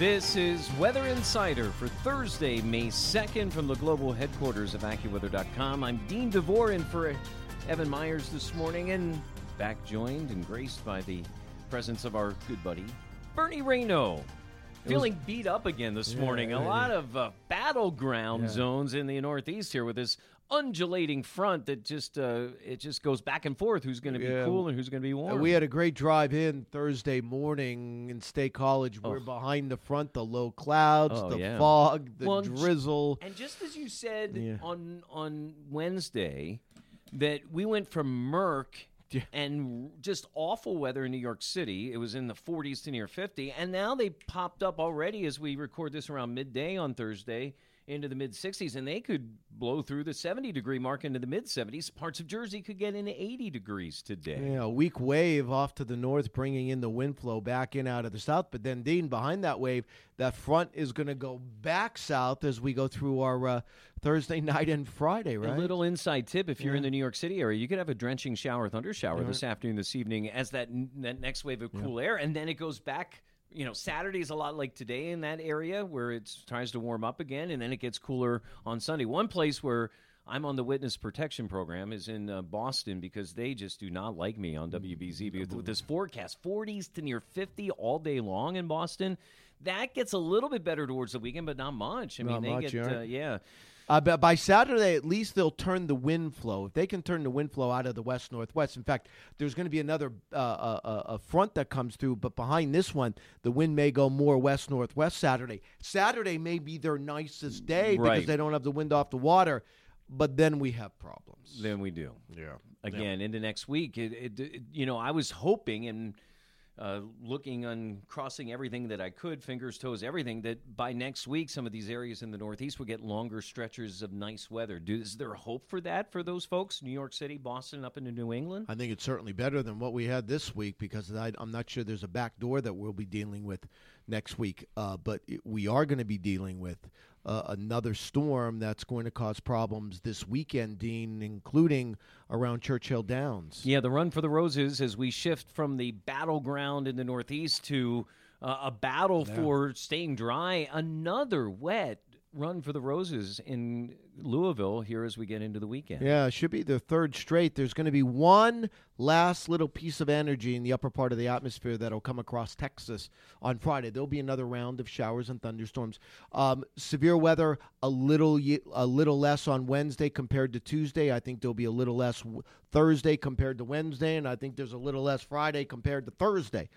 This is Weather Insider for Thursday, May 2nd from the global headquarters of AccuWeather.com. I'm Dean DeVore in for Evan Myers this morning and back joined and graced by the presence of our good buddy, Bernie Rayno. Feeling beat up again this Yeah, morning. A yeah, lot of uh, battleground zones in the Northeast here with this undulating front that just uh, it just goes back and forth. Who's going to be Yeah. cool and who's going to be warm? We had a great drive in Thursday morning in State College. We're Oh. behind the front, the low clouds, Oh, the yeah. fog, the Well, drizzle. And just as you said Yeah. on on Wednesday, that we went from murk and just awful weather in New York City. It was in the 40s to near 50, and now they popped up already as we record this around midday on Thursday into the mid 60s, and they could blow through the 70 degree mark into the mid 70s. Parts of Jersey could get into 80 degrees today. Yeah, a weak wave off to the north, bringing in the wind flow back in out of the south. But then, Dean, behind that wave, that front is going to go back south as we go through our uh, Thursday night and Friday, right? A little inside tip: if you're in the New York City area, you could have a drenching shower, thunder shower Right. this afternoon, this evening, as that n- that next wave of cool air, and then it goes back. You know, Saturday is a lot like today in that area where it tries to warm up again, and then it gets cooler on Sunday. One place where I'm on the witness protection program is in uh, Boston because they just do not like me on WBZ because with this forecast, 40s to near 50 all day long in Boston. That gets a little bit better towards the weekend, but not much. I Not mean, they much, get yeah. uh, yeah. Uh, but by Saturday, at least they'll turn the wind flow. If they can turn the wind flow out of the west northwest, in fact, there's going to be another uh, uh, uh, a front that comes through. But behind this one, the wind may go more west northwest Saturday. Saturday may be their nicest day Right. because they don't have the wind off the water. But then we have problems. Then we do. yeah. again into next week. It, it, it- you know, I was hoping and uh, looking on crossing everything that I could, fingers, toes, everything, that by next week some of these areas in the Northeast would get longer stretches of nice weather. Do, is there hope for that for those folks? New York City, Boston, up into New England. I think it's certainly better than what we had this week because I, I'm not sure there's a back door that we'll be dealing with next week. Uh, but it, we are going to be dealing with uh, another storm that's going to cause problems this weekend, Dean, including around Churchill Downs. Yeah, the run for the roses as we shift from the battleground in the Northeast to uh, a battle for staying dry. Another wet run for the roses in Louisville here as we get into the weekend. Yeah, it should be the third straight. There's going to be one last little piece of energy in the upper part of the atmosphere that'll come across Texas on Friday. There'll be another round of showers and thunderstorms. Um, severe weather, a little a little less on Wednesday compared to Tuesday. I think there'll be a little less Thursday compared to Wednesday, and I think there's a little less Friday compared to Thursday.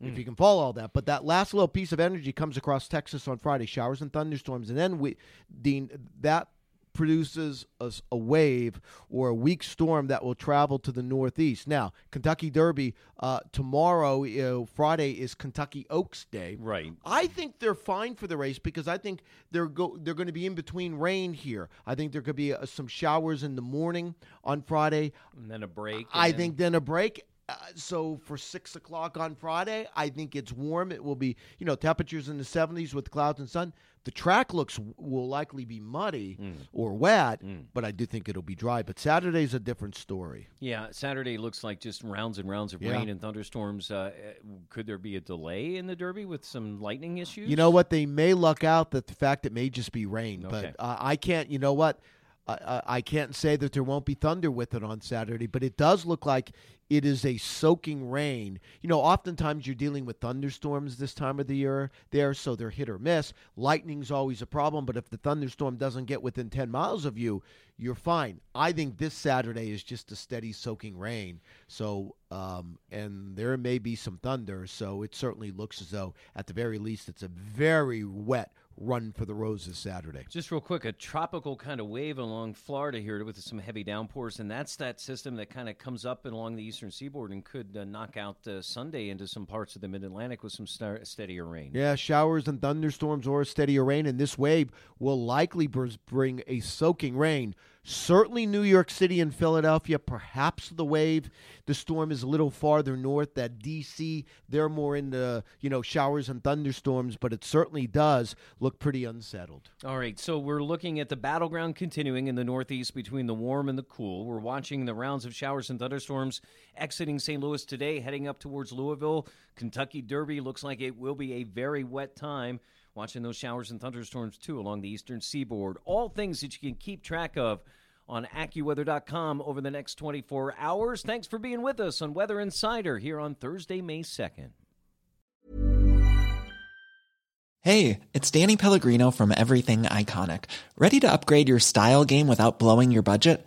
If you can follow all that, but that last little piece of energy comes across Texas on Friday, showers and thunderstorms, and then we, Dean, that produces a wave or a weak storm that will travel to the northeast. Now, Kentucky Derby uh, tomorrow, uh, Friday is Kentucky Oaks Day. Right. I think they're fine for the race because I think they're go they're going to be in between rain here. I think there could be uh, some showers in the morning on Friday. And then a break. I then- think then a break. Uh, so for six o'clock on Friday, I think it's warm. It will be, you know, temperatures in the 70s with clouds and sun. The track looks will likely be muddy Mm. or wet, but I do think it'll be dry. But Saturday's a different story. Yeah, Saturday looks like just rounds and rounds of Yeah. rain and thunderstorms. Uh, uh, could there be a delay in the Derby with some lightning issues? You know what? They may luck out that the fact it may just be rain, Okay. but uh, I can't. You know what? I, I can't say that there won't be thunder with it on Saturday, but it does look like it is a soaking rain. You know, oftentimes you're dealing with thunderstorms this time of the year there, so they're hit or miss. Lightning's always a problem, but if the thunderstorm doesn't get within 10 miles of you, you're fine. I think this Saturday is just a steady soaking rain. So, um, and there may be some thunder, so it certainly looks as though, at the very least, it's a very wet run for the roses Saturday. Just real quick, a tropical kind of wave along Florida here with some heavy downpours, and that's that system that kind of comes up along the eastern seaboard and could uh, knock out uh, Sunday into some parts of the mid Atlantic with some star- steadier rain. Yeah, showers and thunderstorms or steadier rain, and this wave will likely bring a soaking rain Certainly, New York City and Philadelphia, perhaps the wave. The storm is a little farther north. That D.C., they're more into you know showers and thunderstorms, but it certainly does look pretty unsettled. All right, so we're looking at the battleground continuing in the Northeast between the warm and the cool. We're watching the rounds of showers and thunderstorms exiting St. Louis today, heading up towards Louisville. Kentucky Derby looks like it will be a very wet time. Watching those showers and thunderstorms too along the eastern seaboard. All things that you can keep track of on AccuWeather.com over the next 24 hours. Thanks for being with us on Weather Insider here on Thursday, May 2nd. Hey, it's Danny Pellegrino from Everything Iconic. Ready to upgrade your style game without blowing your budget?